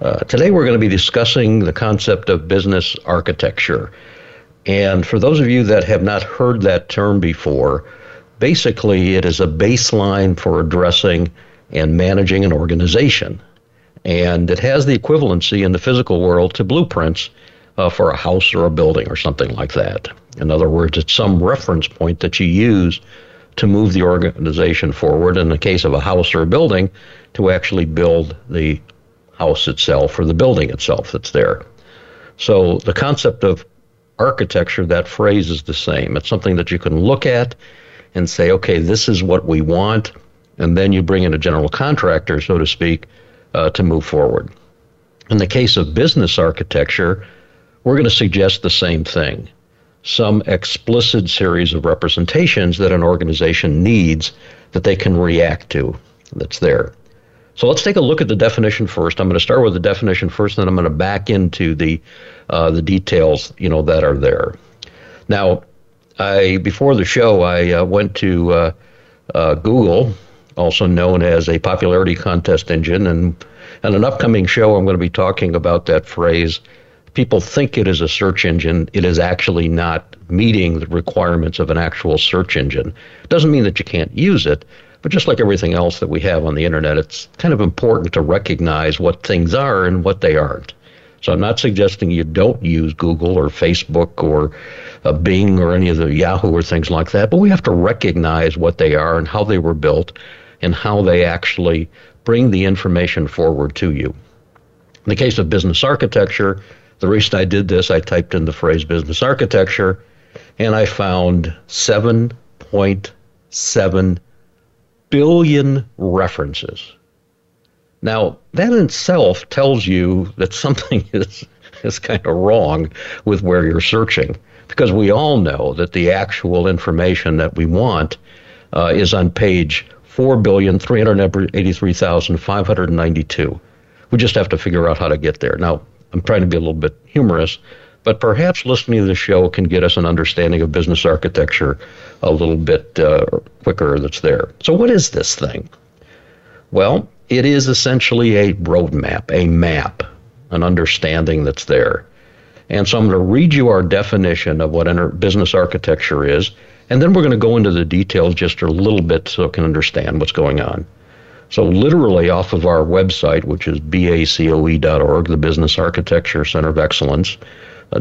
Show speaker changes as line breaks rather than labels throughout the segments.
Uh, today we're going to be discussing the concept of business architecture. And for those of you that have not heard that term before, basically it is a baseline for addressing and managing an organization. And it has the equivalency in the physical world to blueprints uh, for a house or a building or something like that. In other words, it's some reference point that you use to move the organization forward. In the case of a house or a building, to actually build the house itself or the building itself that's there. So the concept of architecture, that phrase is the same. It's something that you can look at and say, okay, this is what we want, and then you bring in a general contractor, so to speak, uh, to move forward. In the case of business architecture, we're going to suggest the same thing some explicit series of representations that an organization needs that they can react to that's there. So let's take a look at the definition first. I'm going to start with the definition first, and then I'm going to back into the uh, the details, you know, that are there. Now, I before the show, I uh, went to uh, uh Google, also known as a popularity contest engine, and and an upcoming show, I'm going to be talking about that phrase people think it is a search engine, it is actually not meeting the requirements of an actual search engine. It doesn't mean that you can't use it, but just like everything else that we have on the internet, it's kind of important to recognize what things are and what they aren't. So I'm not suggesting you don't use Google or Facebook or uh, Bing or any of the Yahoo or things like that, but we have to recognize what they are and how they were built and how they actually bring the information forward to you. In the case of business architecture, the reason I did this, I typed in the phrase business architecture and I found 7.7 billion references. Now, that in itself tells you that something is, is kind of wrong with where you're searching because we all know that the actual information that we want uh, is on page 4,383,592. We just have to figure out how to get there. Now, I'm trying to be a little bit humorous, but perhaps listening to the show can get us an understanding of business architecture a little bit uh, quicker that's there. So, what is this thing? Well, it is essentially a roadmap, a map, an understanding that's there. And so I'm going to read you our definition of what business architecture is, and then we're going to go into the details just a little bit so you can understand what's going on. So, literally, off of our website, which is bacoe.org, the Business Architecture Center of Excellence, uh,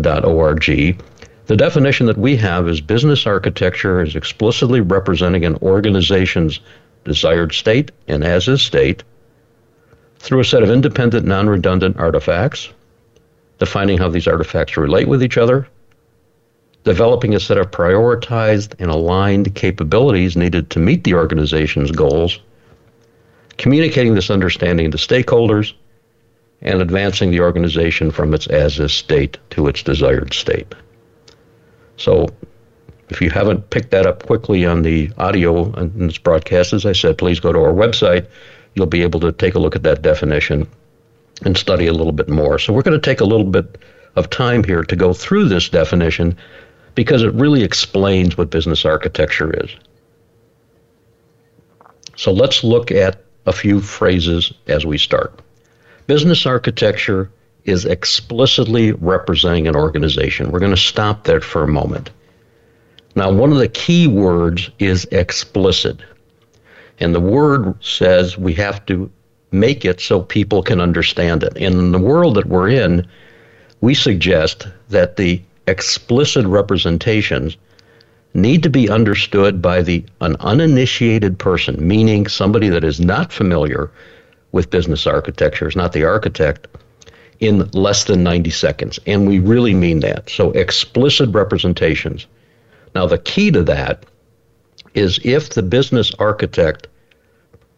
the definition that we have is business architecture is explicitly representing an organization's desired state and as is state through a set of independent, non redundant artifacts, defining how these artifacts relate with each other, developing a set of prioritized and aligned capabilities needed to meet the organization's goals communicating this understanding to stakeholders, and advancing the organization from its as is state to its desired state. So, if you haven't picked that up quickly on the audio in this broadcast, as I said, please go to our website. You'll be able to take a look at that definition and study a little bit more. So, we're going to take a little bit of time here to go through this definition because it really explains what business architecture is. So, let's look at a few phrases as we start. Business architecture is explicitly representing an organization. We're going to stop there for a moment. Now, one of the key words is explicit. And the word says we have to make it so people can understand it. And in the world that we're in, we suggest that the explicit representations need to be understood by the an uninitiated person, meaning somebody that is not familiar with business architecture, is not the architect, in less than 90 seconds. And we really mean that. So explicit representations. Now the key to that is if the business architect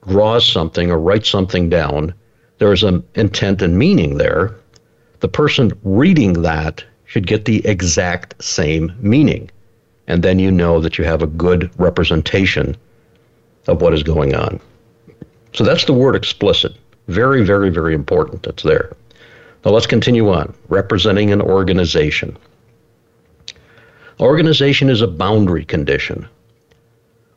draws something or writes something down, there's an intent and meaning there. the person reading that should get the exact same meaning. And then you know that you have a good representation of what is going on. So that's the word explicit. Very, very, very important. that's there. Now let's continue on. Representing an organization. Organization is a boundary condition.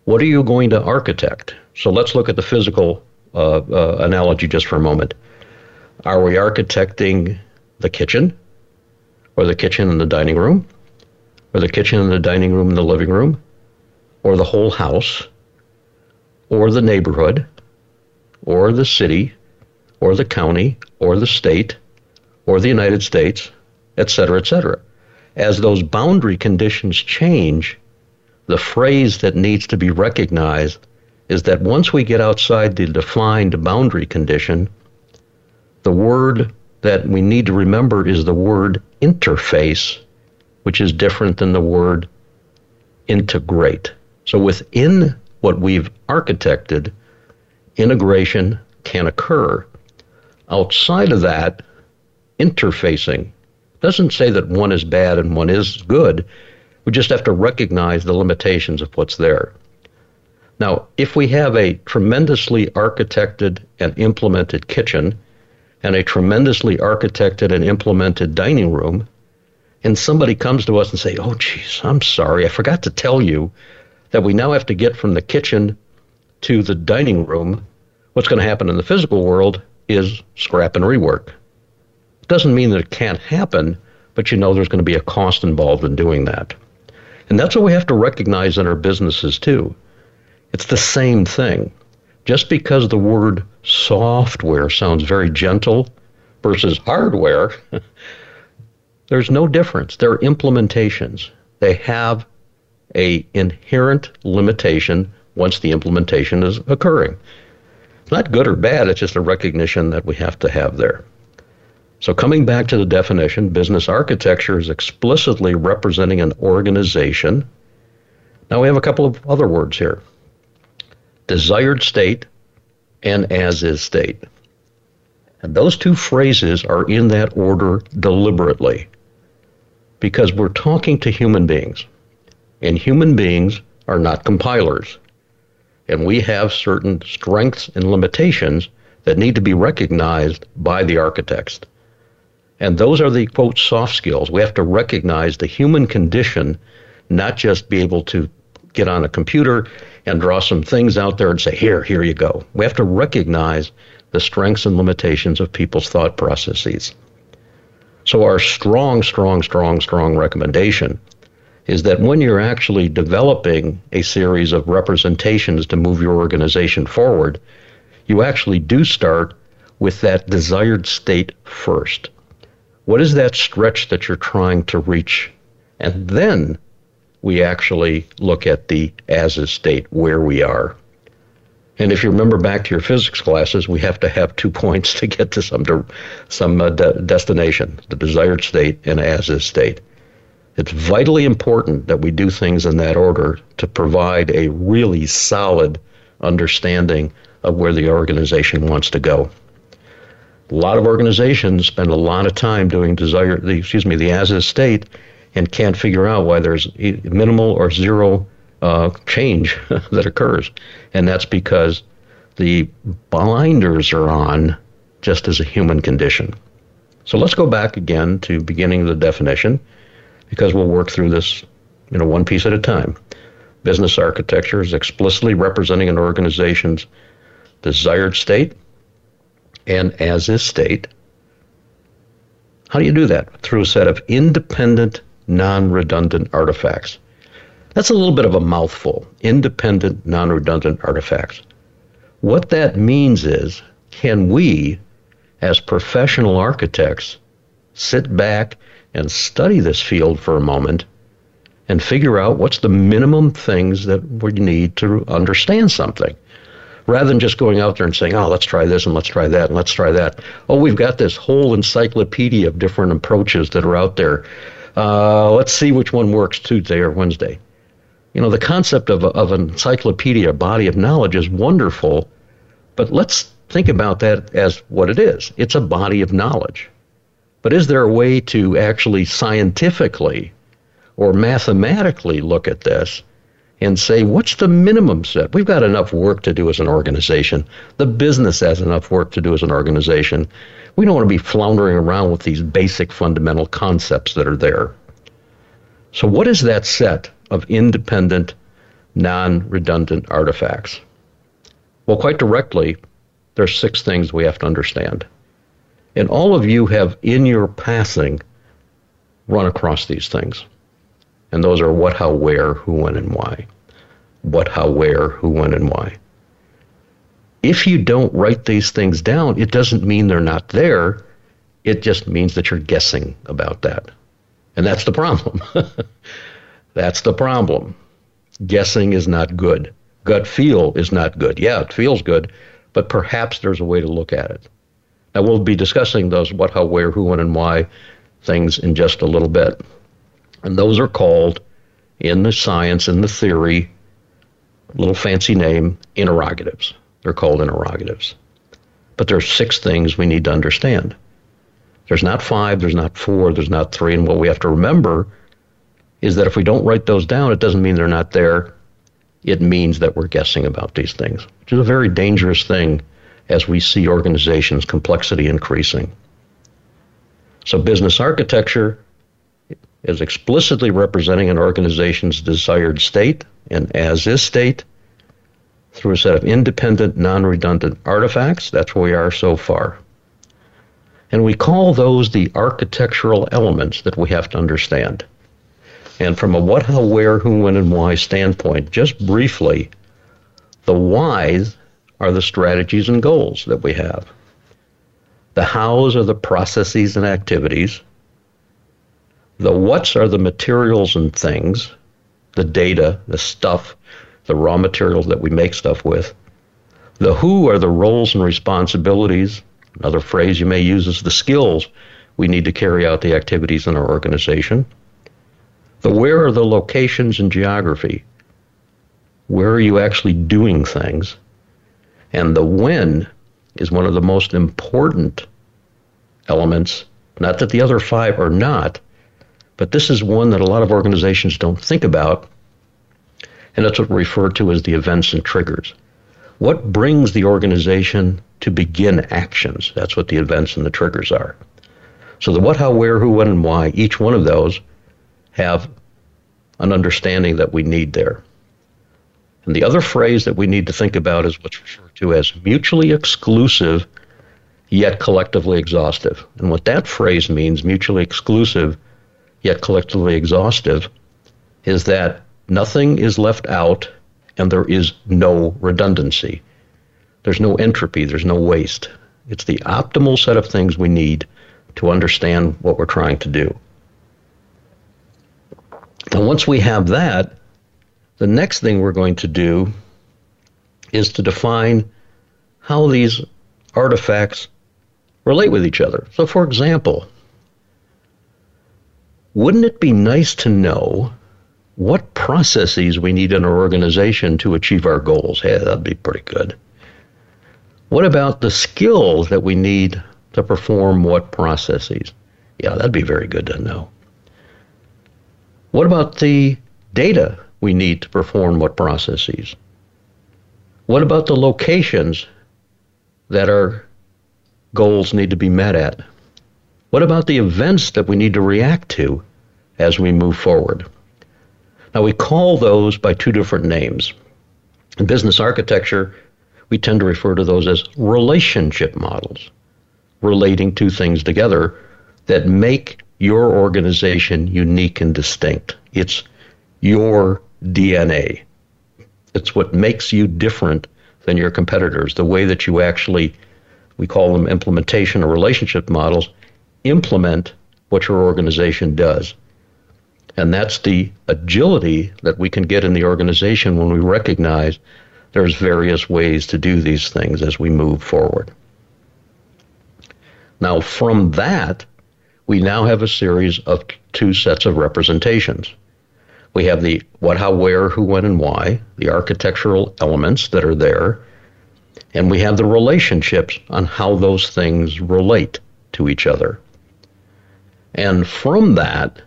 What are you going to architect? So let's look at the physical uh, uh, analogy just for a moment. Are we architecting the kitchen, or the kitchen and the dining room, or the kitchen and the dining room and the living room, or the whole house, or the neighborhood, or the city, or the county, or the state, or the United States, etc., etc. As those boundary conditions change, the phrase that needs to be recognized is that once we get outside the defined boundary condition, the word that we need to remember is the word interface, which is different than the word integrate. So within what we've architected, integration can occur. Outside of that, interfacing doesn't say that one is bad and one is good. We just have to recognize the limitations of what's there. Now, if we have a tremendously architected and implemented kitchen and a tremendously architected and implemented dining room, and somebody comes to us and say, "Oh, geez, I'm sorry, I forgot to tell you that we now have to get from the kitchen to the dining room." What's going to happen in the physical world is scrap and rework. It doesn't mean that it can't happen, but you know there's going to be a cost involved in doing that. And that's what we have to recognize in our businesses too. It's the same thing. Just because the word software sounds very gentle versus hardware, there's no difference. They're implementations. They have a inherent limitation once the implementation is occurring. It's not good or bad, it's just a recognition that we have to have there. So, coming back to the definition, business architecture is explicitly representing an organization. Now, we have a couple of other words here desired state and as is state. And those two phrases are in that order deliberately because we're talking to human beings, and human beings are not compilers. And we have certain strengths and limitations that need to be recognized by the architects. And those are the quote soft skills. We have to recognize the human condition, not just be able to get on a computer and draw some things out there and say, here, here you go. We have to recognize the strengths and limitations of people's thought processes. So, our strong, strong, strong, strong recommendation is that when you're actually developing a series of representations to move your organization forward, you actually do start with that desired state first. What is that stretch that you're trying to reach? And then we actually look at the as is state, where we are. And if you remember back to your physics classes, we have to have two points to get to some de- some uh, de- destination, the desired state and as is state. It's vitally important that we do things in that order to provide a really solid understanding of where the organization wants to go. A lot of organizations spend a lot of time doing desire, the, excuse me, the as is state, and can't figure out why there's minimal or zero uh, change that occurs, and that's because the blinders are on, just as a human condition. So let's go back again to beginning the definition, because we'll work through this, you know, one piece at a time. Business architecture is explicitly representing an organization's desired state and as is state. How do you do that? Through a set of independent, non redundant artifacts. That's a little bit of a mouthful independent, non redundant artifacts. What that means is can we, as professional architects, sit back and study this field for a moment and figure out what's the minimum things that we need to understand something? rather than just going out there and saying, oh, let's try this and let's try that and let's try that. Oh, we've got this whole encyclopedia of different approaches that are out there. Uh, let's see which one works Tuesday or Wednesday. You know, the concept of, a, of an encyclopedia, a body of knowledge, is wonderful, but let's think about that as what it is it's a body of knowledge. But is there a way to actually scientifically or mathematically look at this and say, what's the minimum set? We've got enough work to do as an organization. The business has enough work to do as an organization. We don't want to be floundering around with these basic fundamental concepts that are there. So, what is that set of independent, non redundant artifacts? Well, quite directly, there's six things we have to understand. And all of you have, in your passing, run across these things. And those are what, how, where, who, when, and why. What, how, where, who, when, and why. If you don't write these things down, it doesn't mean they're not there. It just means that you're guessing about that. And that's the problem. that's the problem. Guessing is not good. Gut feel is not good. Yeah, it feels good, but perhaps there's a way to look at it. Now, we'll be discussing those what, how, where, who, when, and why things in just a little bit. And those are called, in the science, in the theory, little fancy name, interrogatives. They're called interrogatives. But there's six things we need to understand. There's not five, there's not four, there's not three. And what we have to remember is that if we don't write those down, it doesn't mean they're not there. It means that we're guessing about these things, which is a very dangerous thing as we see organizations' complexity increasing. So, business architecture is explicitly representing an organization's desired state and as is state through a set of independent, non redundant artifacts. That's where we are so far. And we call those the architectural elements that we have to understand. And from a what, how, where, who, when, and why standpoint, just briefly, the whys are the strategies and goals that we have. The hows are the processes and activities. The whats are the materials and things, the data, the stuff, the raw materials that we make stuff with. The who are the roles and responsibilities. Another phrase you may use is the skills we need to carry out the activities in our organization. The where are the locations and geography. Where are you actually doing things? And the when is one of the most important elements. Not that the other five are not, but this is one that a lot of organizations don't think about. And that's what we refer to as the events and triggers. What brings the organization to begin actions? That's what the events and the triggers are. So the what, how, where, who, when, and why, each one of those have an understanding that we need there. And the other phrase that we need to think about is what's referred to as mutually exclusive yet collectively exhaustive. And what that phrase means, mutually exclusive yet collectively exhaustive, is that nothing is left out and there is no redundancy. There's no entropy, there's no waste. It's the optimal set of things we need to understand what we're trying to do. And once we have that, the next thing we're going to do is to define how these artifacts relate with each other. So, for example, wouldn't it be nice to know what processes we need in our organization to achieve our goals? Hey, that'd be pretty good. What about the skills that we need to perform what processes? Yeah, that'd be very good to know. What about the data we need to perform what processes? What about the locations that our goals need to be met at? What about the events that we need to react to as we move forward? Now, we call those by two different names. In business architecture, we tend to refer to those as relationship models, relating two things together that make your organization unique and distinct. It's your DNA. It's what makes you different than your competitors. The way that you actually, we call them implementation or relationship models, implement what your organization does. And that's the agility that we can get in the organization when we recognize there's various ways to do these things as we move forward. Now, from that, we now have a series of two sets of representations. We have the what, how, where, who, when, and why, the architectural elements that are there, and we have the relationships on how those things relate to each other. And from that,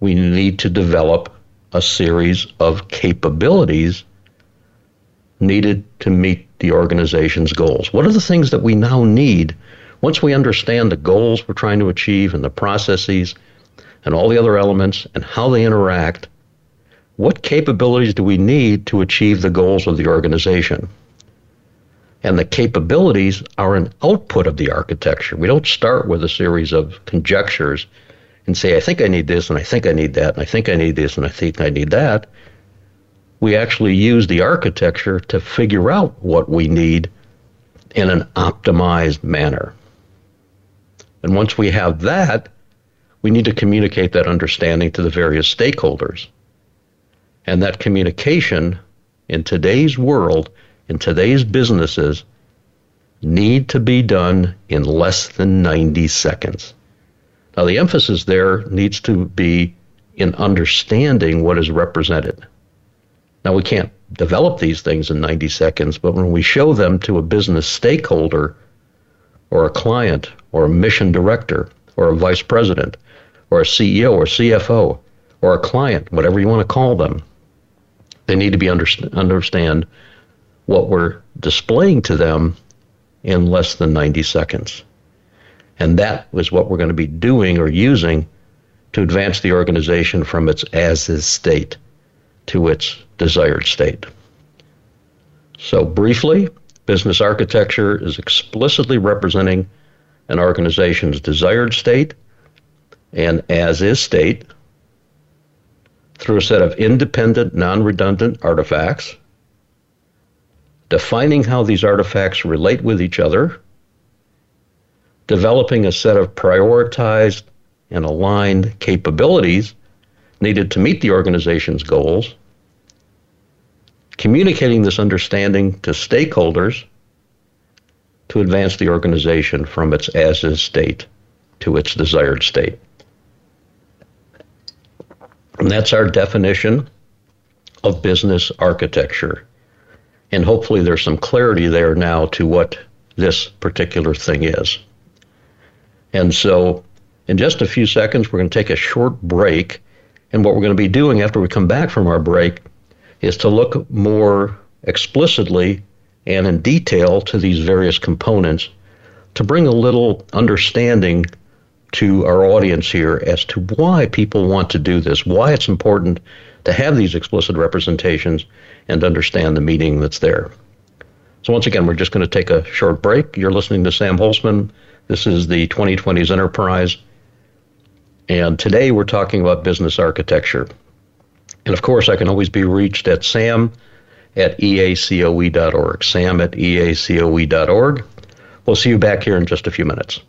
we need to develop a series of capabilities needed to meet the organization's goals. What are the things that we now need once we understand the goals we're trying to achieve and the processes and all the other elements and how they interact? What capabilities do we need to achieve the goals of the organization? And the capabilities are an output of the architecture. We don't start with a series of conjectures and say, I think I need this, and I think I need that, and I think I need this, and I think I need that. We actually use the architecture to figure out what we need in an optimized manner. And once we have that, we need to communicate that understanding to the various stakeholders. And that communication in today's world, in today's businesses, need to be done in less than 90 seconds. Now, the emphasis there needs to be in understanding what is represented. Now, we can't develop these things in 90 seconds, but when we show them to a business stakeholder or a client or a mission director or a vice president or a CEO or CFO or a client, whatever you want to call them, they need to be underst- understand what we're displaying to them in less than 90 seconds. And that was what we're going to be doing or using to advance the organization from its as is state to its desired state. So, briefly, business architecture is explicitly representing an organization's desired state and as is state through a set of independent, non redundant artifacts, defining how these artifacts relate with each other developing a set of prioritized and aligned capabilities needed to meet the organization's goals, communicating this understanding to stakeholders to advance the organization from its as is state to its desired state. And that's our definition of business architecture. And hopefully there's some clarity there now to what this particular thing is. And so, in just a few seconds, we're going to take a short break. And what we're going to be doing after we come back from our break is to look more explicitly and in detail to these various components to bring a little understanding to our audience here as to why people want to do this, why it's important to have these explicit representations and understand the meaning that's there. So, once again, we're just going to take a short break. You're listening to Sam Holcman this is the 2020s Enterprise. And today we're talking about business architecture. And of course, I can always be reached at sam at eacoe.org. Sam at eacoe.org. We'll see you back here in just a few minutes.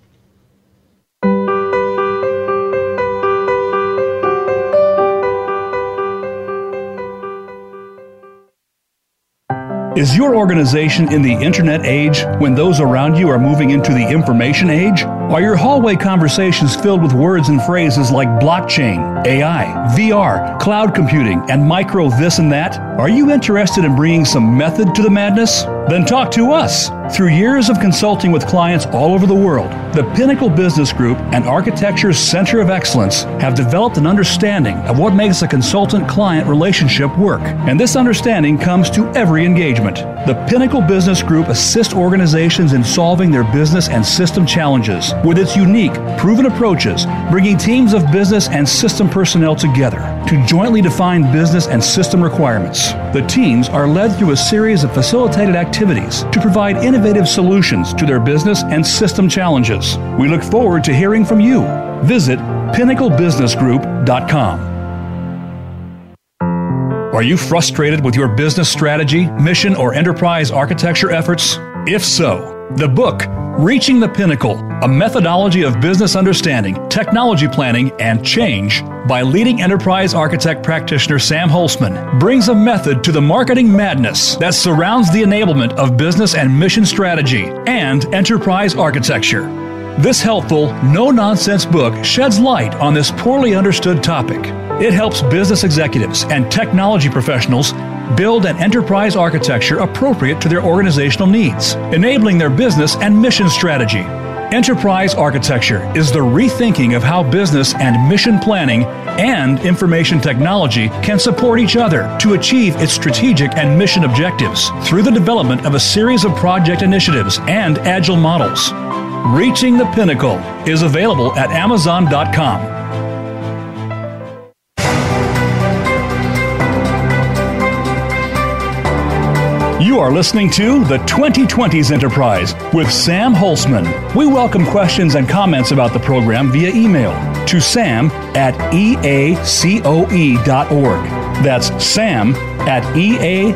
Is your organization in the internet age when those around you are moving into the information age? Are your hallway conversations filled with words and phrases like blockchain, AI, VR, cloud computing, and micro this and that? Are you interested in bringing some method to the madness? Then talk to us. Through years of consulting with clients all over the world, the Pinnacle Business Group and Architecture's Center of Excellence have developed an understanding of what makes a consultant client relationship work. And this understanding comes to every engagement. The Pinnacle Business Group assists organizations in solving their business and system challenges with its unique, proven approaches, bringing teams of business and system personnel together to jointly define business and system requirements. The teams are led through a series of facilitated activities to provide innovative solutions to their business and system challenges. We look forward to hearing from you. Visit pinnaclebusinessgroup.com. Are you frustrated with your business strategy, mission, or enterprise architecture efforts? If so, the book, Reaching the Pinnacle A Methodology of Business Understanding, Technology Planning, and Change by leading enterprise architect practitioner Sam Holcman brings a method to the marketing madness that surrounds the enablement of business and mission strategy and enterprise architecture. This helpful, no nonsense book sheds light on this poorly understood topic. It helps business executives and technology professionals build an enterprise architecture appropriate to their organizational needs, enabling their business and mission strategy. Enterprise architecture is the rethinking of how business and mission planning and information technology can support each other to achieve its strategic and mission objectives through the development of a series of project initiatives and agile models. Reaching the Pinnacle is available at Amazon.com. You are listening to the 2020s Enterprise with Sam Holcman. We welcome questions and comments about the program via email to sam at eacoe.org. That's sam at eacoe.org.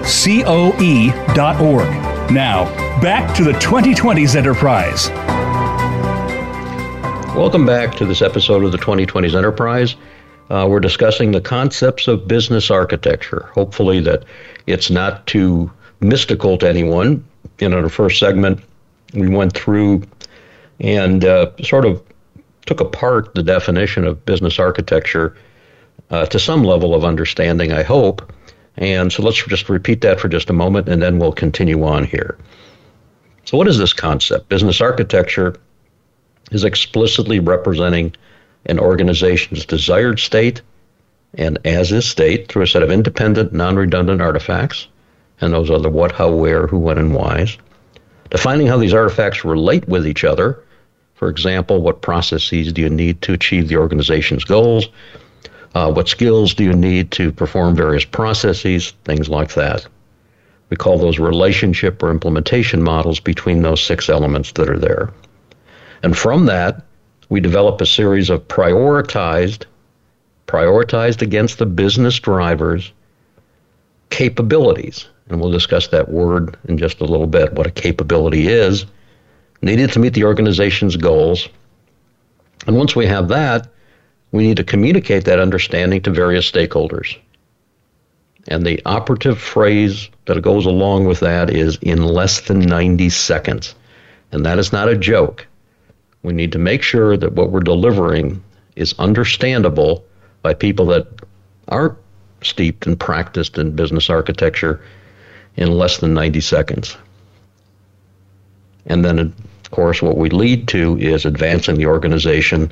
Now, back to the 2020s Enterprise.
Welcome back to this episode of the 2020s Enterprise. Uh, we're discussing the concepts of business architecture. Hopefully, that it's not too mystical to anyone. In our first segment, we went through and uh, sort of took apart the definition of business architecture uh, to some level of understanding, I hope. And so let's just repeat that for just a moment and then we'll continue on here. So, what is this concept? Business architecture is explicitly representing an organization's desired state and as is state through a set of independent, non redundant artifacts and those are the what, how, where, who, when, and whys. Defining how these artifacts relate with each other. For example, what processes do you need to achieve the organization's goals? Uh, what skills do you need to perform various processes? Things like that. We call those relationship or implementation models between those six elements that are there. And from that, we develop a series of prioritized, prioritized against the business drivers, capabilities and we'll discuss that word in just a little bit, what a capability is, needed to meet the organization's goals. And once we have that, we need to communicate that understanding to various stakeholders. And the operative phrase that goes along with that is in less than 90 seconds. And that is not a joke. We need to make sure that what we're delivering is understandable by people that aren't steeped and practiced in business architecture in less than 90 seconds. And then, of course, what we lead to is advancing the organization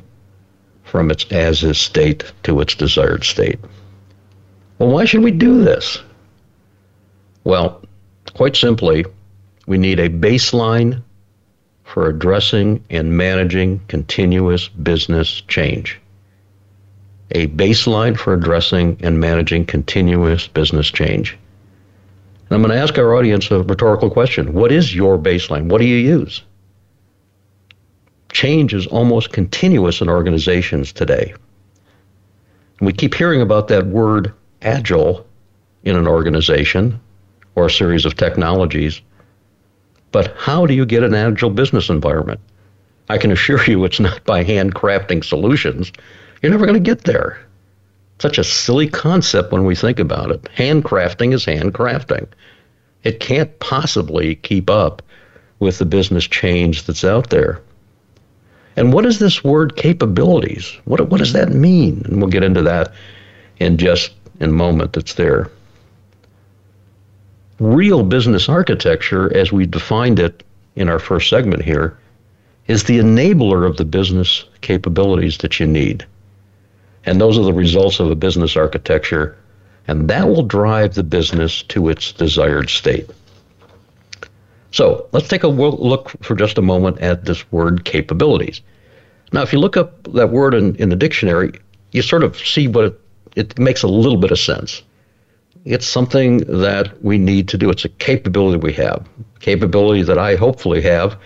from its as is state to its desired state. Well, why should we do this? Well, quite simply, we need a baseline for addressing and managing continuous business change. A baseline for addressing and managing continuous business change. And I'm going to ask our audience a rhetorical question What is your baseline? What do you use? Change is almost continuous in organizations today. And we keep hearing about that word agile in an organization or a series of technologies. But how do you get an agile business environment? I can assure you it's not by handcrafting solutions. You're never going to get there such a silly concept when we think about it. Handcrafting is handcrafting. It can't possibly keep up with the business change that's out there. And what is this word capabilities? What, what does that mean? And we'll get into that in just a moment that's there. Real business architecture, as we defined it in our first segment here, is the enabler of the business capabilities that you need. And those are the results of a business architecture, and that will drive the business to its desired state. So let's take a look for just a moment at this word capabilities. Now, if you look up that word in, in the dictionary, you sort of see what it, it makes a little bit of sense. It's something that we need to do. It's a capability we have. Capability that I hopefully have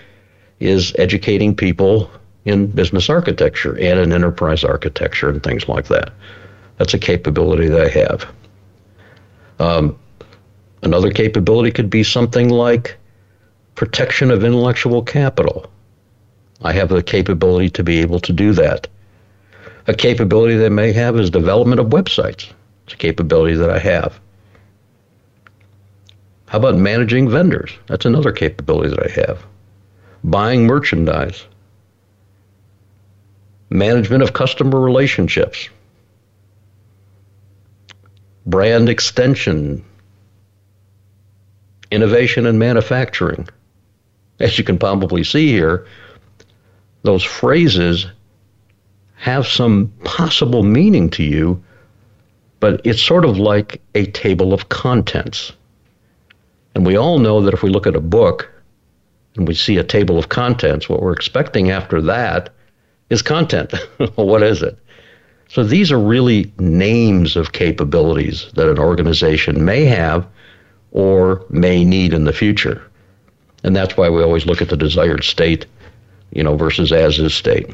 is educating people in business architecture and in enterprise architecture and things like that. That's a capability that I have. Um, another capability could be something like protection of intellectual capital. I have the capability to be able to do that. A capability I may have is development of websites. It's a capability that I have. How about managing vendors? That's another capability that I have. Buying merchandise management of customer relationships, brand extension, innovation and manufacturing. As you can probably see here, those phrases have some possible meaning to you, but it's sort of like a table of contents. And we all know that if we look at a book and we see a table of contents, what we're expecting after that is content. what is it? So these are really names of capabilities that an organization may have or may need in the future. And that's why we always look at the desired state, you know, versus as is state.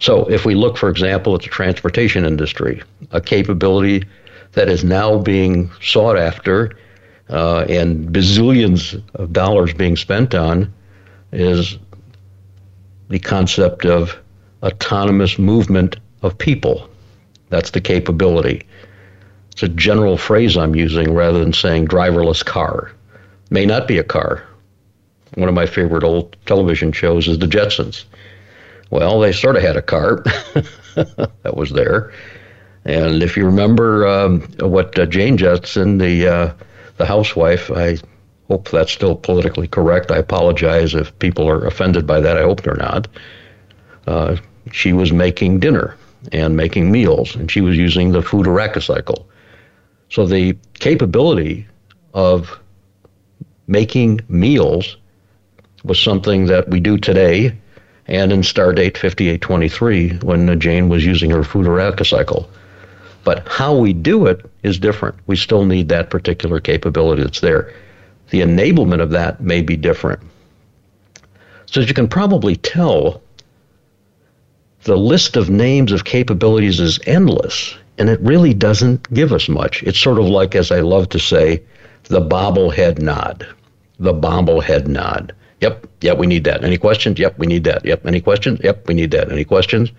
So if we look, for example, at the transportation industry, a capability that is now being sought after uh, and bazillions of dollars being spent on is the concept of autonomous movement of people. That's the capability. It's a general phrase I'm using rather than saying driverless car. May not be a car. One of my favorite old television shows is The Jetsons. Well, they sort of had a car that was there. And if you remember um, what uh, Jane Jetson, the uh, the housewife, I hope that's still politically correct. I apologize if people are offended by that. I hope they're not. Uh, she was making dinner and making meals, and she was using the Food-a-Rac-a-Cycle. So the capability of making meals was something that we do today and in Stardate 5823 when Jane was using her Food-a-Rac-a-Cycle. But how we do it is different. We still need that particular capability that's there. The enablement of that may be different. So as you can probably tell, the list of names of capabilities is endless, and it really doesn't give us much. It's sort of like, as I love to say, the bobblehead nod. The bobblehead nod. Yep, yep, we need that. Any questions? Yep, we need that. Yep, any questions? Yep, we need that. Any questions?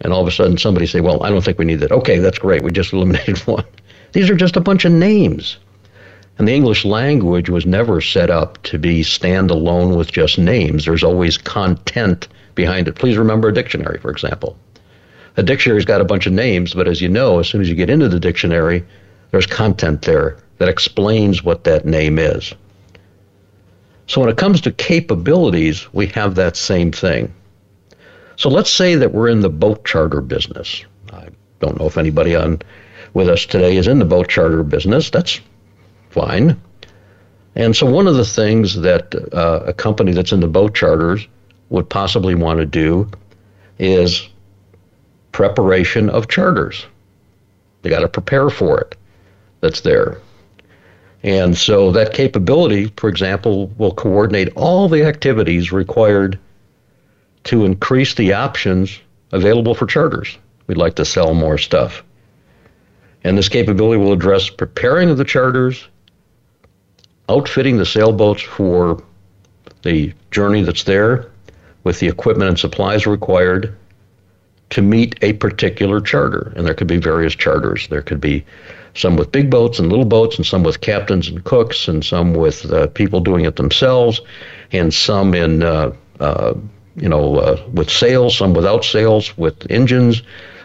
And all of a sudden somebody say, well, I don't think we need that. Okay, that's great. We just eliminated one. These are just a bunch of names. And the English language was never set up to be standalone with just names. There's always content behind it. Please remember a dictionary, for example. A dictionary's got a bunch of names, but as you know, as soon as you get into the dictionary, there's content there that explains what that name is. So when it comes to capabilities, we have that same thing. So let's say that we're in the boat charter business. I don't know if anybody on with us today is in the boat charter business. That's fine. And so one of the things that uh, a company that's in the boat charters would possibly want to do is preparation of charters. They got to prepare for it. That's there. And so that capability, for example, will coordinate all the activities required to increase the options available for charters. We'd like to sell more stuff. And this capability will address preparing of the charters, outfitting the sailboats for the journey that's there with the equipment and supplies required to meet a particular charter. And there could be various charters. There could be some with big boats and little boats, and some with captains and cooks, and some with uh, people doing it themselves, and some in uh, uh, you know, uh, with sails, some without sails, with engines,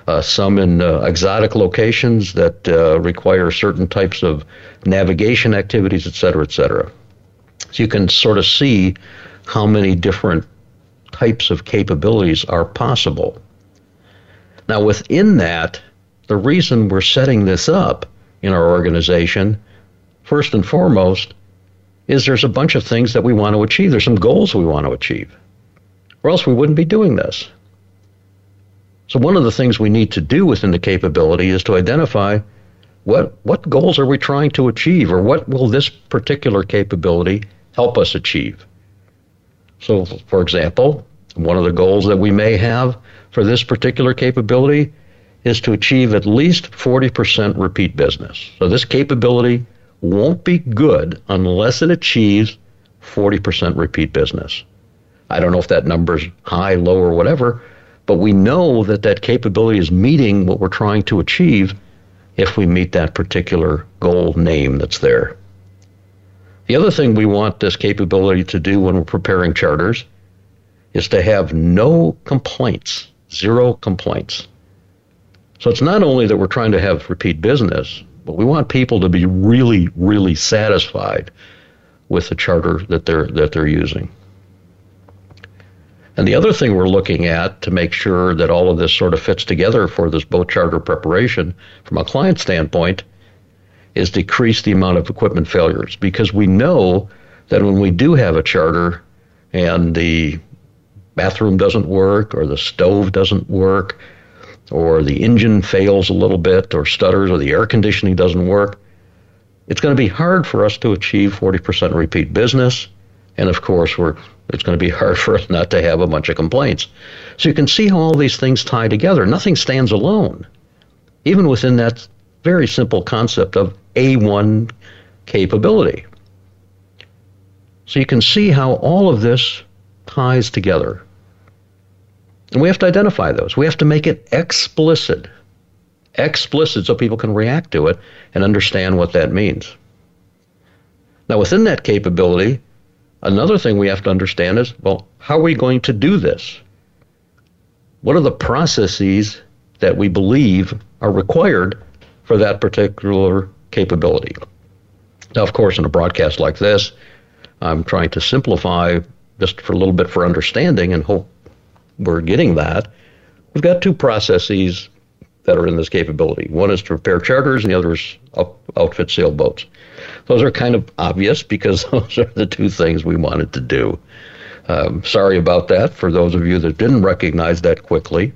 uh, some in uh, exotic locations that uh, require certain types of navigation activities, et cetera, et cetera. So you can sort of see how many different types of capabilities are possible. Now, within that, the reason we're setting this up in our organization, first and foremost, is there's a bunch of things that we want to achieve. There's some goals we want to achieve or else we wouldn't be doing this. So one of the things we need to do within the capability is to identify what what goals are we trying to achieve or what will this particular capability help us achieve. So for example, one of the goals that we may have for this particular capability is to achieve at least 40% repeat business. So this capability won't be good unless it achieves 40% repeat business. I don't know if that number's high, low, or whatever, but we know that that capability is meeting what we're trying to achieve if we meet that particular goal name that's there. The other thing we want this capability to do when we're preparing charters is to have no complaints, zero complaints. So it's not only that we're trying to have repeat business, but we want people to be really, really satisfied with the charter that they're that they're using. And the other thing we're looking at to make sure that all of this sort of fits together for this boat charter preparation from a client standpoint is decrease the amount of equipment failures because we know that when we do have a charter and the bathroom doesn't work or the stove doesn't work or the engine fails a little bit or stutters or the air conditioning doesn't work, it's going to be hard for us to achieve 40% repeat business. And of course, we're, it's going to be hard for us not to have a bunch of complaints. So you can see how all these things tie together. Nothing stands alone, even within that very simple concept of A1 capability. So you can see how all of this ties together. And we have to identify those. We have to make it explicit. Explicit so people can react to it and understand what that means. Now, within that capability, another thing we have to understand is well, how are we going to do this? What are the processes that we believe are required for that particular capability? Now, of course, in a broadcast like this, I'm trying to simplify just for a little bit for understanding and hope we're getting that. We've got two processes that are in this capability. One is to repair charters, and the other is outfit sailboats. Those are kind of obvious because those are the two things we wanted to do. Um, sorry about that for those of you that didn't recognize that quickly.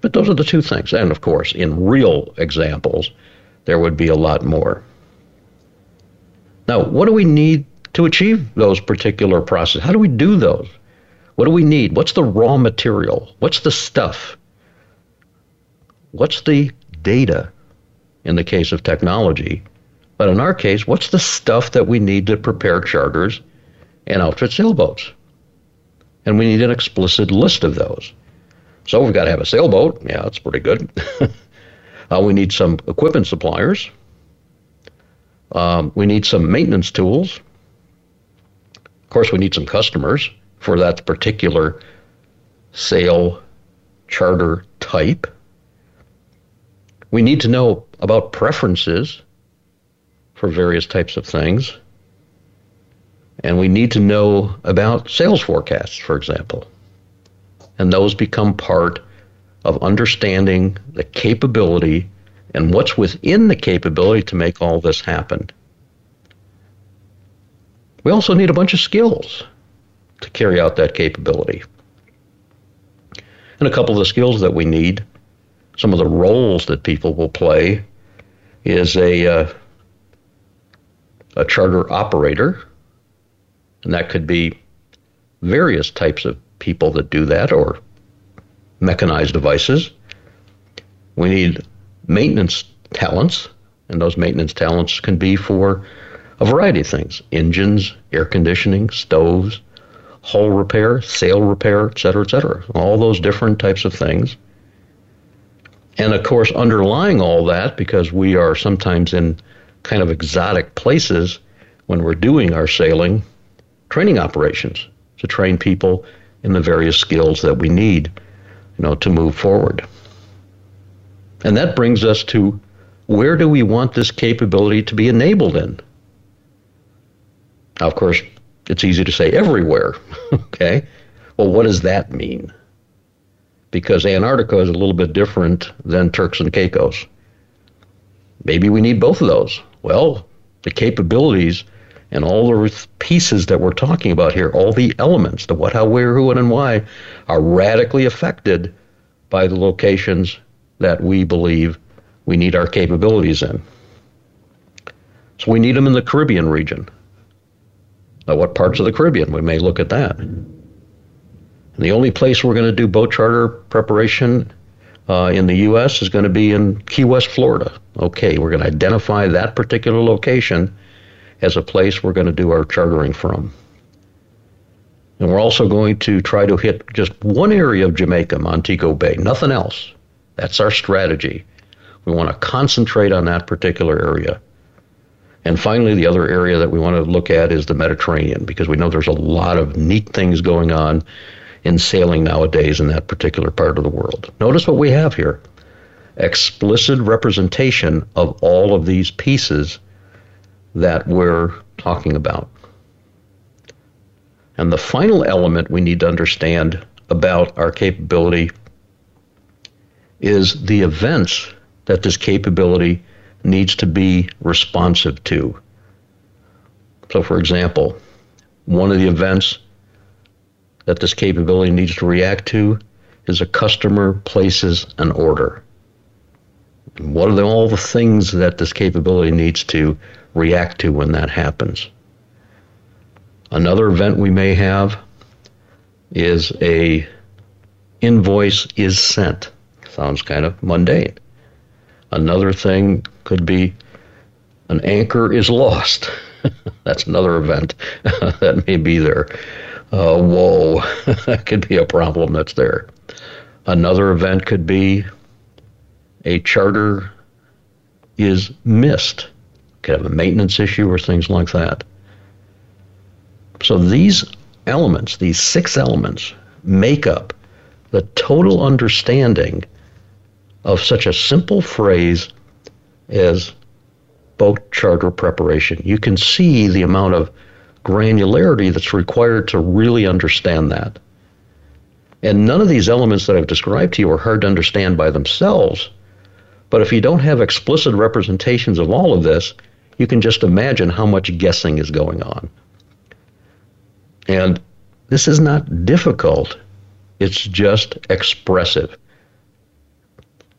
But those are the two things. And of course, in real examples, there would be a lot more. Now, what do we need to achieve those particular processes? How do we do those? What do we need? What's the raw material? What's the stuff? What's the data in the case of technology? But in our case, what's the stuff that we need to prepare charters and outfit sailboats? And we need an explicit list of those. So we've got to have a sailboat. Yeah, that's pretty good. uh, we need some equipment suppliers. Um, we need some maintenance tools. Of course, we need some customers for that particular sail charter type. We need to know about preferences for various types of things. And we need to know about sales forecasts, for example. And those become part of understanding the capability and what's within the capability to make all this happen. We also need a bunch of skills to carry out that capability. And a couple of the skills that we need, some of the roles that people will play, is a uh, a charter operator, and that could be various types of people that do that or mechanized devices. We need maintenance talents, and those maintenance talents can be for a variety of things engines, air conditioning, stoves, hull repair, sail repair, et cetera, et cetera. All those different types of things. And of course, underlying all that, because we are sometimes in kind of exotic places when we're doing our sailing, training operations to train people in the various skills that we need, you know, to move forward. And that brings us to where do we want this capability to be enabled in? Now, of course, it's easy to say everywhere. okay. Well, what does that mean? Because Antarctica is a little bit different than Turks and Caicos. Maybe we need both of those. Well, the capabilities and all the pieces that we're talking about here, all the elements, the what, how, where, who, when, and why, are radically affected by the locations that we believe we need our capabilities in. So we need them in the Caribbean region. Now, what parts of the Caribbean? We may look at that. And the only place we're going to do boat charter preparation uh, in the U.S. is going to be in Key West, Florida. Okay, we're going to identify that particular location as a place we're going to do our chartering from. And we're also going to try to hit just one area of Jamaica, Montego Bay, nothing else. That's our strategy. We want to concentrate on that particular area. And finally, the other area that we want to look at is the Mediterranean, because we know there's a lot of neat things going on in sailing nowadays in that particular part of the world. Notice what we have here explicit representation of all of these pieces that we're talking about. And the final element we need to understand about our capability is the events that this capability needs to be responsive to. So, for example, one of the events that this capability needs to react to is a customer places an order. what are the, all the things that this capability needs to react to when that happens? Another event we may have is a invoice is sent. Sounds kind of mundane. Another thing could be an anchor is lost. That's another event that may be there. Uh, whoa, that could be a problem that's there. Another event could be a charter is missed. Could have a maintenance issue or things like that. So these elements, these six elements, make up the total understanding of such a simple phrase as boat charter preparation. You can see the amount of granularity that's required to really understand that. And none of these elements that I've described to you are hard to understand by themselves. But if you don't have explicit representations of all of this, you can just imagine how much guessing is going on. And this is not difficult, it's just expressive.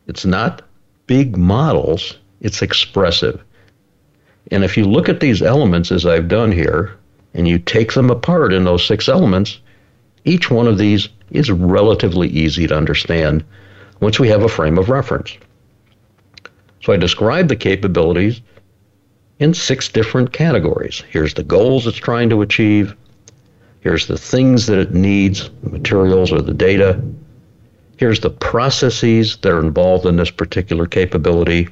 It's not big models, it's expressive. And if you look at these elements as I've done here, and you take them apart in those six elements, each one of these is relatively easy to understand once we have a frame of reference. So I describe the capabilities in six different categories. Here's the goals it's trying to achieve. Here's the things that it needs, the materials or the data. Here's the processes that are involved in this particular capability.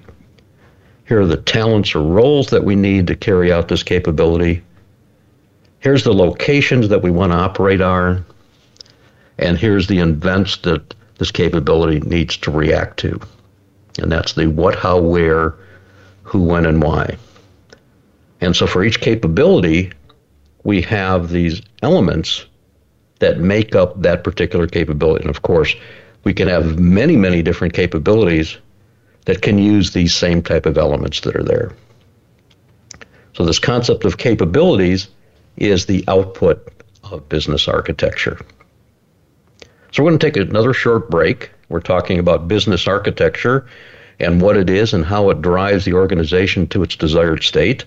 Here are the talents or roles that we need to carry out this capability. Here's the locations that we want to operate on. And here's the events that this capability needs to react to. And that's the what, how, where, who, when, and why. And so for each capability, we have these elements that make up that particular capability. And of course, we can have many, many different capabilities that can use these same type of elements that are there. So this concept of capabilities is the output of business architecture. So we're going to take another short break. We're talking about business architecture and what it is and how it drives the organization to its desired state.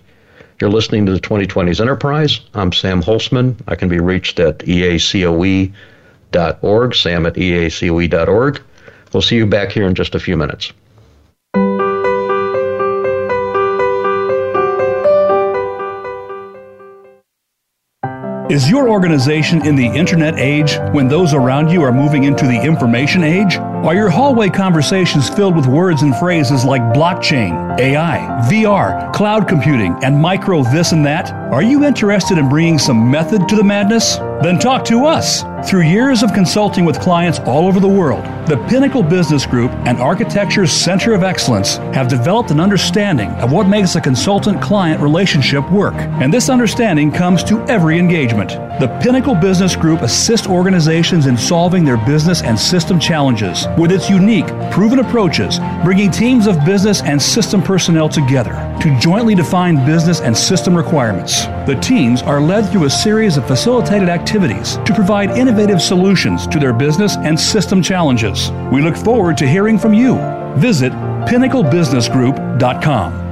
You're listening to the 2020s Enterprise. I'm Sam Holcman. I can be reached at eacoe.org, sam at eacoe.org. We'll see you back here in just a few minutes.
Is your organization in the internet age when those around you are moving into the information age? Are your hallway conversations filled with words and phrases like blockchain, AI, VR, cloud computing, and micro this and that? Are you interested in bringing some method to the madness? Then talk to us. Through years of consulting with clients all over the world, the Pinnacle Business Group and Architecture's Center of Excellence have developed an understanding of what makes a consultant client relationship work. And this understanding comes to every engagement. The Pinnacle Business Group assists organizations in solving their business and system challenges with its unique, proven approaches, bringing teams of business and system personnel together to jointly define business and system requirements. The teams are led through a series of facilitated activities to provide innovative solutions to their business and system challenges. We look forward to hearing from you. Visit pinnaclebusinessgroup.com.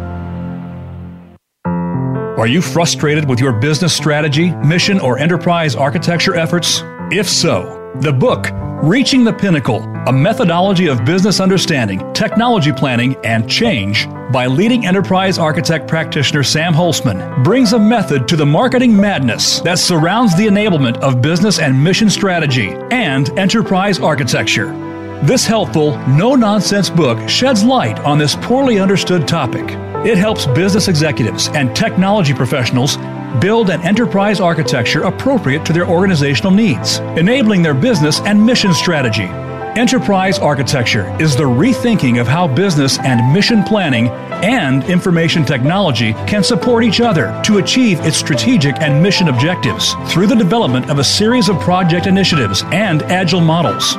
Are you frustrated with your business strategy, mission, or enterprise architecture efforts? If so, the book, Reaching the Pinnacle A Methodology of Business Understanding, Technology Planning, and Change by leading enterprise architect practitioner Sam Holcman brings a method to the marketing madness that surrounds the enablement of business and mission strategy and enterprise architecture. This helpful, no nonsense book sheds light on this poorly understood topic. It helps business executives and technology professionals build an enterprise architecture appropriate to their organizational needs, enabling their business and mission strategy Enterprise architecture is the rethinking of how business and mission planning and information technology can support each other to achieve its strategic and mission objectives through the development of a series of project initiatives and agile models.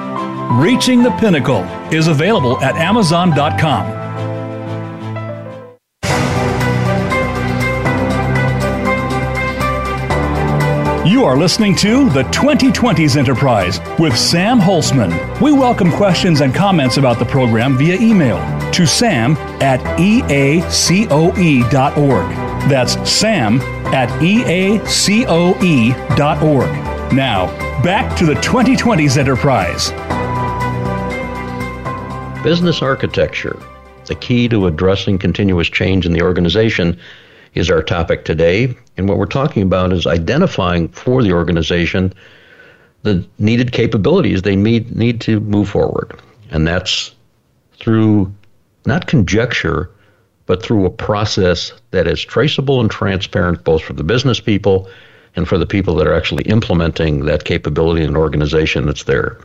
Reaching the Pinnacle is available at Amazon.com. You are listening to the 2020s Enterprise with Sam Holcman. We welcome questions and comments about the program via email to sam at eacoe.org. That's sam at eacoe.org. Now, back to the 2020s Enterprise.
Business architecture, the key to addressing continuous change in the organization is our topic today. And what we're talking about is identifying for the organization the needed capabilities they need, need to move forward. And that's through not conjecture, but through a process that is traceable and transparent both for the business people and for the people that are actually implementing that capability in an organization that's there.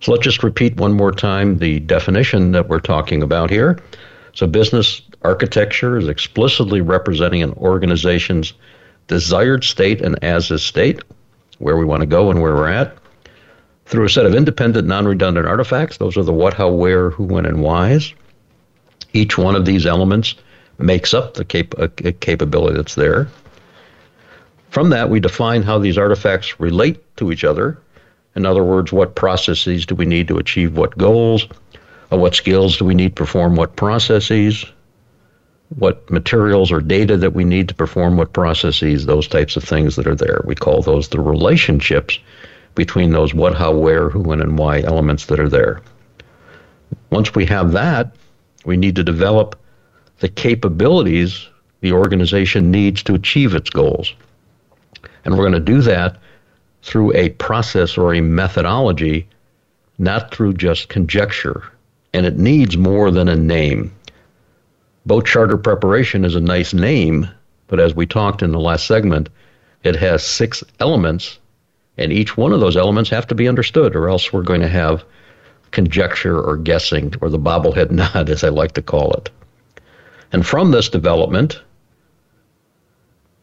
So let's just repeat one more time the definition that we're talking about here. So, business architecture is explicitly representing an organization's desired state and as is state, where we want to go and where we're at, through a set of independent, non redundant artifacts. Those are the what, how, where, who, when, and whys. Each one of these elements makes up the cap- uh, capability that's there. From that, we define how these artifacts relate to each other. In other words, what processes do we need to achieve what goals? What skills do we need to perform what processes? What materials or data that we need to perform what processes? Those types of things that are there. We call those the relationships between those what, how, where, who, when, and why elements that are there. Once we have that, we need to develop the capabilities the organization needs to achieve its goals. And we're going to do that through a process or a methodology, not through just conjecture and it needs more than a name. Boat charter preparation is a nice name, but as we talked in the last segment, it has six elements, and each one of those elements have to be understood, or else we're going to have conjecture or guessing, or the bobblehead nod, as I like to call it. And from this development,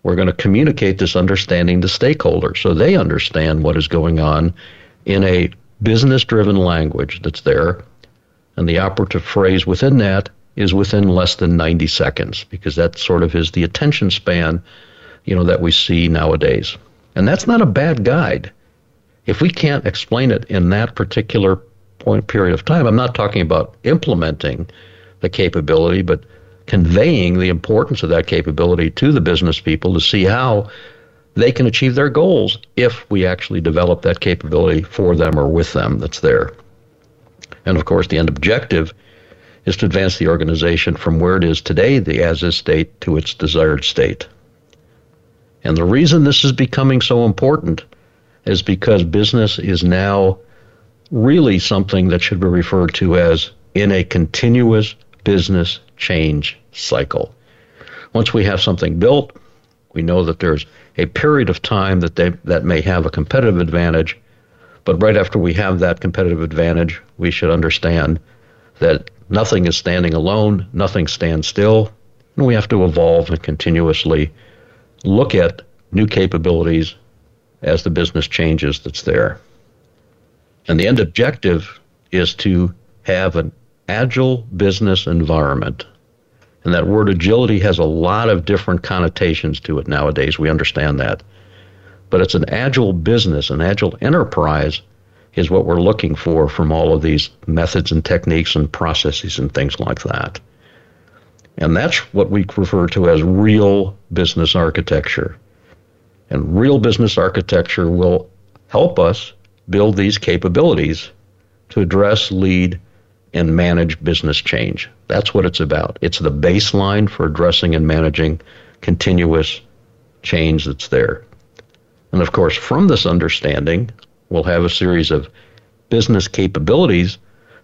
we're going to communicate this understanding to stakeholders so they understand what is going on in a business driven language that's there and the operative phrase within that is within less than 90 seconds because that sort of is the attention span, you know, that we see nowadays. And that's not a bad guide. If we can't explain it in that particular point period of time, I'm not talking about implementing the capability, but conveying the importance of that capability to the business people to see how they can achieve their goals if we actually develop that capability for them or with them that's there. And of course, the end objective is to advance the organization from where it is today, the as is state, to its desired state. And the reason this is becoming so important is because business is now really something that should be referred to as in a continuous business change cycle. Once we have something built, we know that there's a period of time that they, that may have a competitive advantage, but right after we have that competitive advantage, we should understand that nothing is standing alone, nothing stands still, and we have to evolve and continuously look at new capabilities as the business changes that's there. And the end objective is to have an agile business environment. And that word agility has a lot of different connotations to it nowadays. We understand that but it's an agile business, an agile enterprise is what we're looking for from all of these methods and techniques and processes and things like that. And that's what we refer to as real business architecture. And real business architecture will help us build these capabilities to address, lead, and manage business change. That's what it's about. It's the baseline for addressing and managing continuous change that's there. And of course, from this understanding, we'll have a series of business capabilities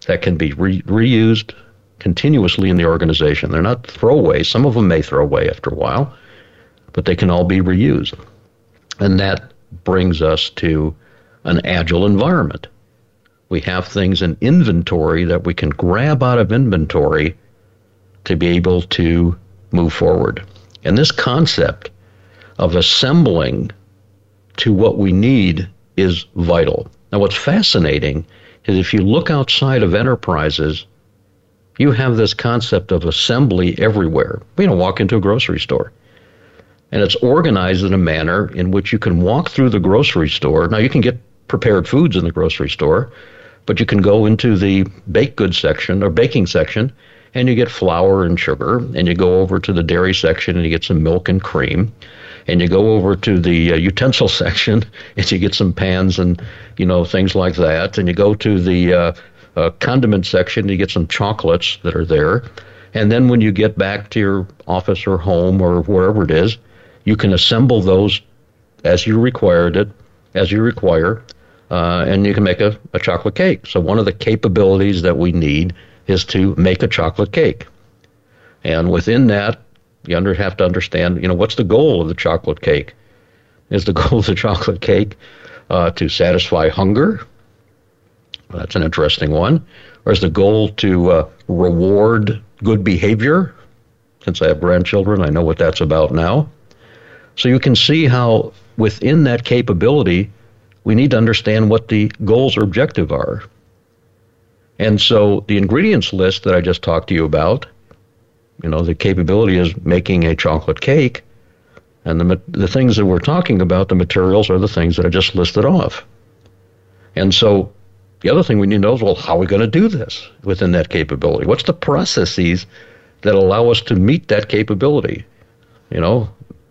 that can be re- reused continuously in the organization. They're not throwaways. Some of them may throw away after a while, but they can all be reused. And that brings us to an agile environment. We have things in inventory that we can grab out of inventory to be able to move forward. And this concept of assembling to what we need is vital. Now, what's fascinating is if you look outside of enterprises, you have this concept of assembly everywhere. You know, walk into a grocery store. And it's organized in a manner in which you can walk through the grocery store. Now, you can get prepared foods in the grocery store, but you can go into the baked goods section or baking section and you get flour and sugar, and you go over to the dairy section and you get some milk and cream, and you go over to the uh, utensil section and you get some pans and you know things like that, and you go to the uh, uh, condiment section and you get some chocolates that are there, and then when you get back to your office or home or wherever it is, you can assemble those as you required it, as you require, uh, and you can make a, a chocolate cake. So one of the capabilities that we need is to make a chocolate cake. And within that, you under, have to understand, you know, what's the goal of the chocolate cake? Is the goal of the chocolate cake uh, to satisfy hunger? That's an interesting one. Or is the goal to uh, reward good behavior? Since I have grandchildren, I know what that's about now. So you can see how within that capability, we need to understand what the goals or objective are. And so the ingredients list that I just talked to you about, you know, the capability is making a chocolate cake. And the, the things that we're talking about, the materials, are the things that I just listed off. And so the other thing we need to know is, well, how are we going to do this within that capability? What's the processes that allow us to meet that capability? You know,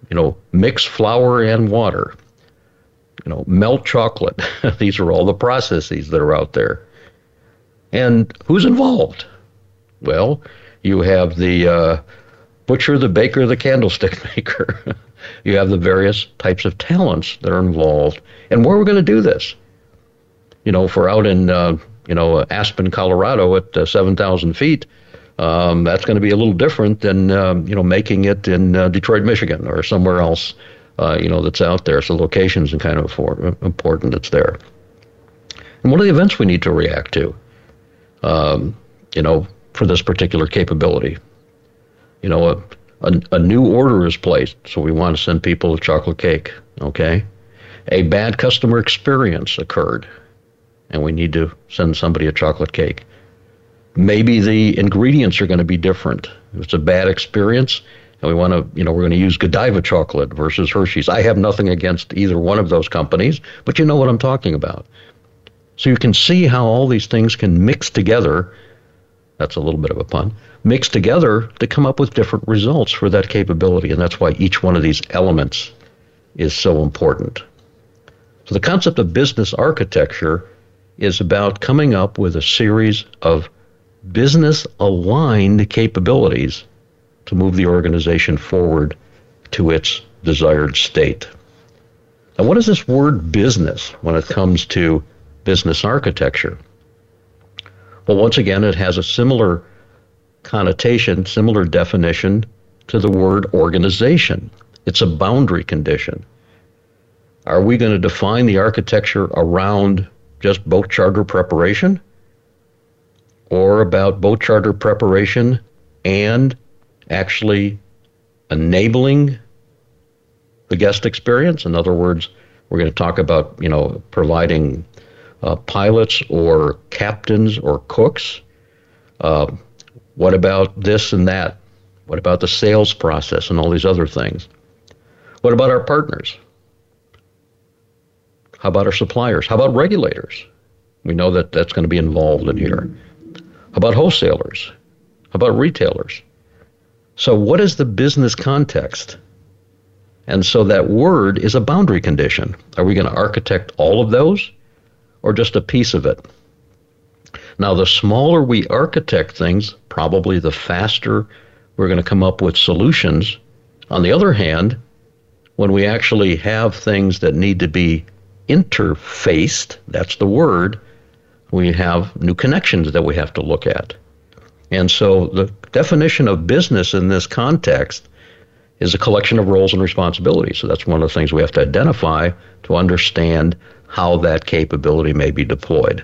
you know, mix flour and water. You know, melt chocolate. These are all the processes that are out there. And who's involved? Well, you have the uh, butcher, the baker, the candlestick maker. you have the various types of talents that are involved. And where are we going to do this? You know, if we're out in, uh, you know, Aspen, Colorado at uh, 7,000 feet, um, that's going to be a little different than, um, you know, making it in uh, Detroit, Michigan or somewhere else, uh, you know, that's out there. So locations are kind of important that's there. And what are the events we need to react to? um, you know, for this particular capability. You know, a, a, a new order is placed, so we want to send people a chocolate cake, okay? A bad customer experience occurred, and we need to send somebody a chocolate cake. Maybe the ingredients are going to be different. If it's a bad experience, and we want to, you know, we're going to use Godiva chocolate versus Hershey's. I have nothing against either one of those companies, but you know what I'm talking about. So you can see how all these things can mix together. That's a little bit of a pun. mixed together to come up with different results for that capability. And that's why each one of these elements is so important. So the concept of business architecture is about coming up with a series of business aligned capabilities to move the organization forward to its desired state. Now, what is this word business when it comes to business architecture. Well, once again, it has a similar connotation, similar definition to the word organization. It's a boundary condition. Are we going to define the architecture around just boat charter preparation? Or about boat charter preparation and actually enabling the guest experience? In other words, we're going to talk about, you know, providing uh, pilots or captains or cooks? Uh, what about this and that? What about the sales process and all these other things? What about our partners? How about our suppliers? How about regulators? We know that that's going to be involved in here. How about wholesalers? How about retailers? So, what is the business context? And so that word is a boundary condition. Are we going to architect all of those? Or just a piece of it. Now, the smaller we architect things, probably the faster we're going to come up with solutions. On the other hand, when we actually have things that need to be interfaced, that's the word, we have new connections that we have to look at. And so the definition of business in this context is a collection of roles and responsibilities. So that's one of the things we have to identify to understand how that capability may be deployed.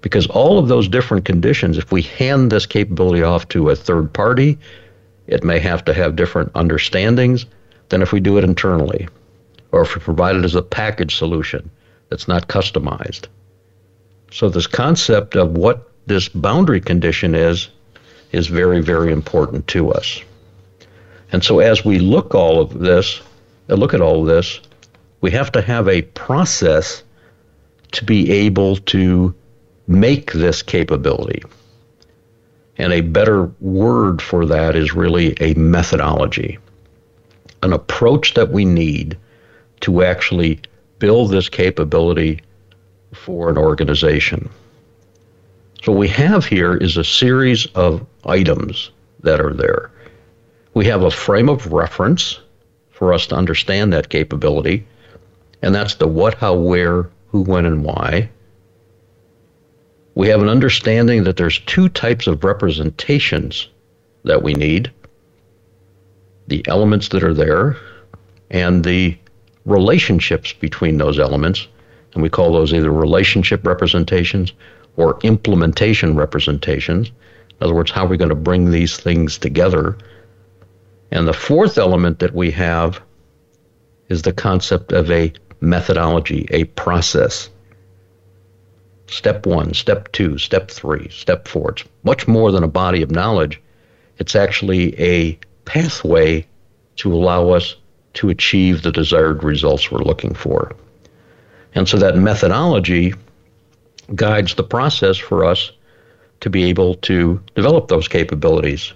Because all of those different conditions, if we hand this capability off to a third party, it may have to have different understandings than if we do it internally, or if we provide it as a package solution that's not customized. So, this concept of what this boundary condition is, is very, very important to us. And so, as we look all of this, look at all of this, we have to have a process to be able to make this capability. And a better word for that is really a methodology, an approach that we need to actually build this capability for an organization. So, what we have here is a series of items that are there. We have a frame of reference for us to understand that capability, and that's the what, how, where, who, when, and why. We have an understanding that there's two types of representations that we need the elements that are there and the relationships between those elements. And we call those either relationship representations or implementation representations. In other words, how are we going to bring these things together? And the fourth element that we have is the concept of a methodology, a process. Step one, step two, step three, step four. It's much more than a body of knowledge. It's actually a pathway to allow us to achieve the desired results we're looking for. And so that methodology guides the process for us to be able to develop those capabilities.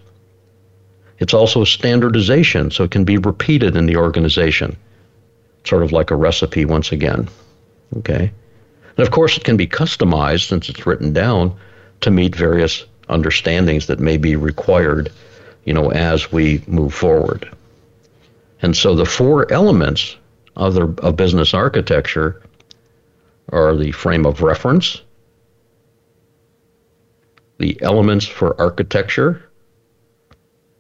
It's also standardization, so it can be repeated in the organization sort of like a recipe once again. Okay? And of course, it can be customized since it's written down to meet various understandings that may be required, you know, as we move forward. And so the four elements of the of business architecture are the frame of reference, the elements for architecture,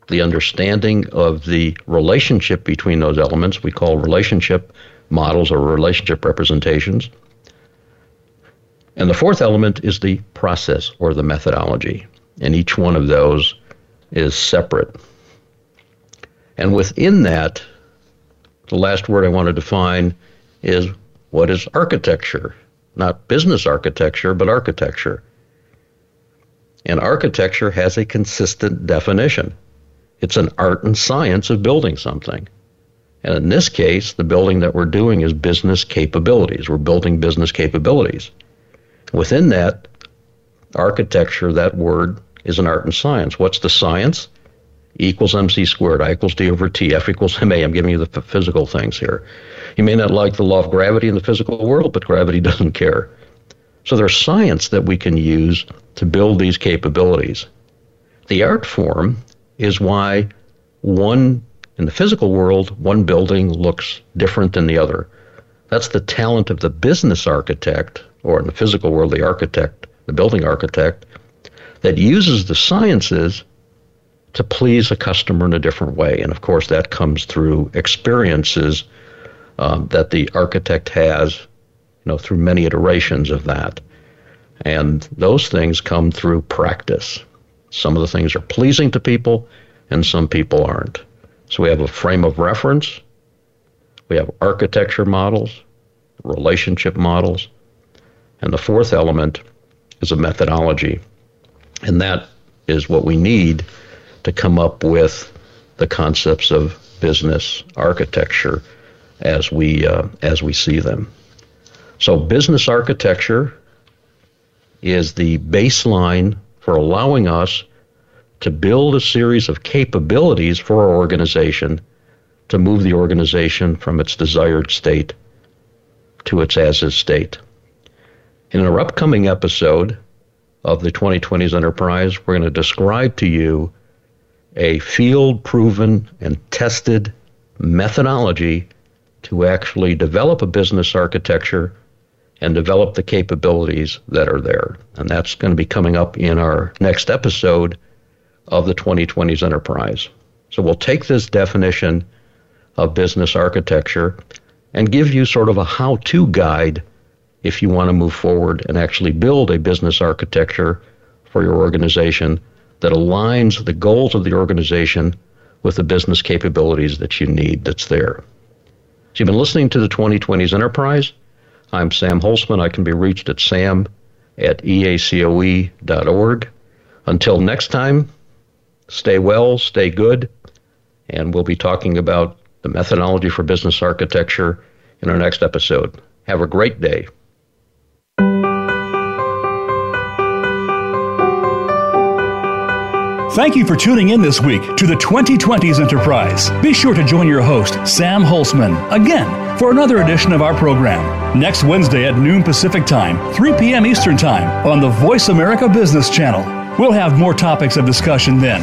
the understanding of the relationship between those elements we call relationship models or relationship representations. And the fourth element is the process or the methodology. And each one of those is separate. And within that, the last word I want to define is what is architecture? Not business architecture, but architecture. And architecture has a consistent definition. It's an art and science of building something. And in this case, the building that we're doing is business capabilities. We're building business capabilities. Within that, architecture, that word, is an art and science. What's the science? E equals mc squared, I equals d over t, F equals ma. I'm giving you the f- physical things here. You may not like the law of gravity in the physical world, but gravity doesn't care. So there's science that we can use to build these capabilities. The art form is why one in the physical world, one building looks different than the other. That's the talent of the business architect, or in the physical world, the architect, the building architect, that uses the sciences to please a customer in a different way. And of course, that comes through experiences um, that the architect has, you know, through many iterations of that. And those things come through practice. Some of the things are pleasing to people, and some people aren't. So we have a frame of reference, we have architecture models, relationship models, and the fourth element is a methodology. And that is what we need to come up with the concepts of business architecture as we uh, as we see them. So business architecture is the baseline for allowing us to build a series of capabilities for our organization to move the organization from its desired state to its as is state. In our upcoming episode of the 2020s Enterprise, we're going to describe to you a field proven and tested methodology to actually develop a business architecture and develop the capabilities that are there. And that's going to be coming up in our next episode of the 2020s enterprise. So we'll take this definition of business architecture and give you sort of a how to guide if you want to move forward and actually build a business architecture for your organization that aligns the goals of the organization with the business capabilities that you need that's there. So you've been listening to the 2020s Enterprise. I'm Sam Holcman. I can be reached at sam at eacoe.org. Until next time, stay well, stay good, and we'll be talking about the methodology for business architecture in our next episode. Have a great day.
Thank you for tuning in this week to the 2020s Enterprise. Be sure to join your host, Sam Holcman, again for another edition of our program next Wednesday at noon Pacific Time, 3 p.m. Eastern Time on the Voice America Business Channel. We'll have more topics of discussion then.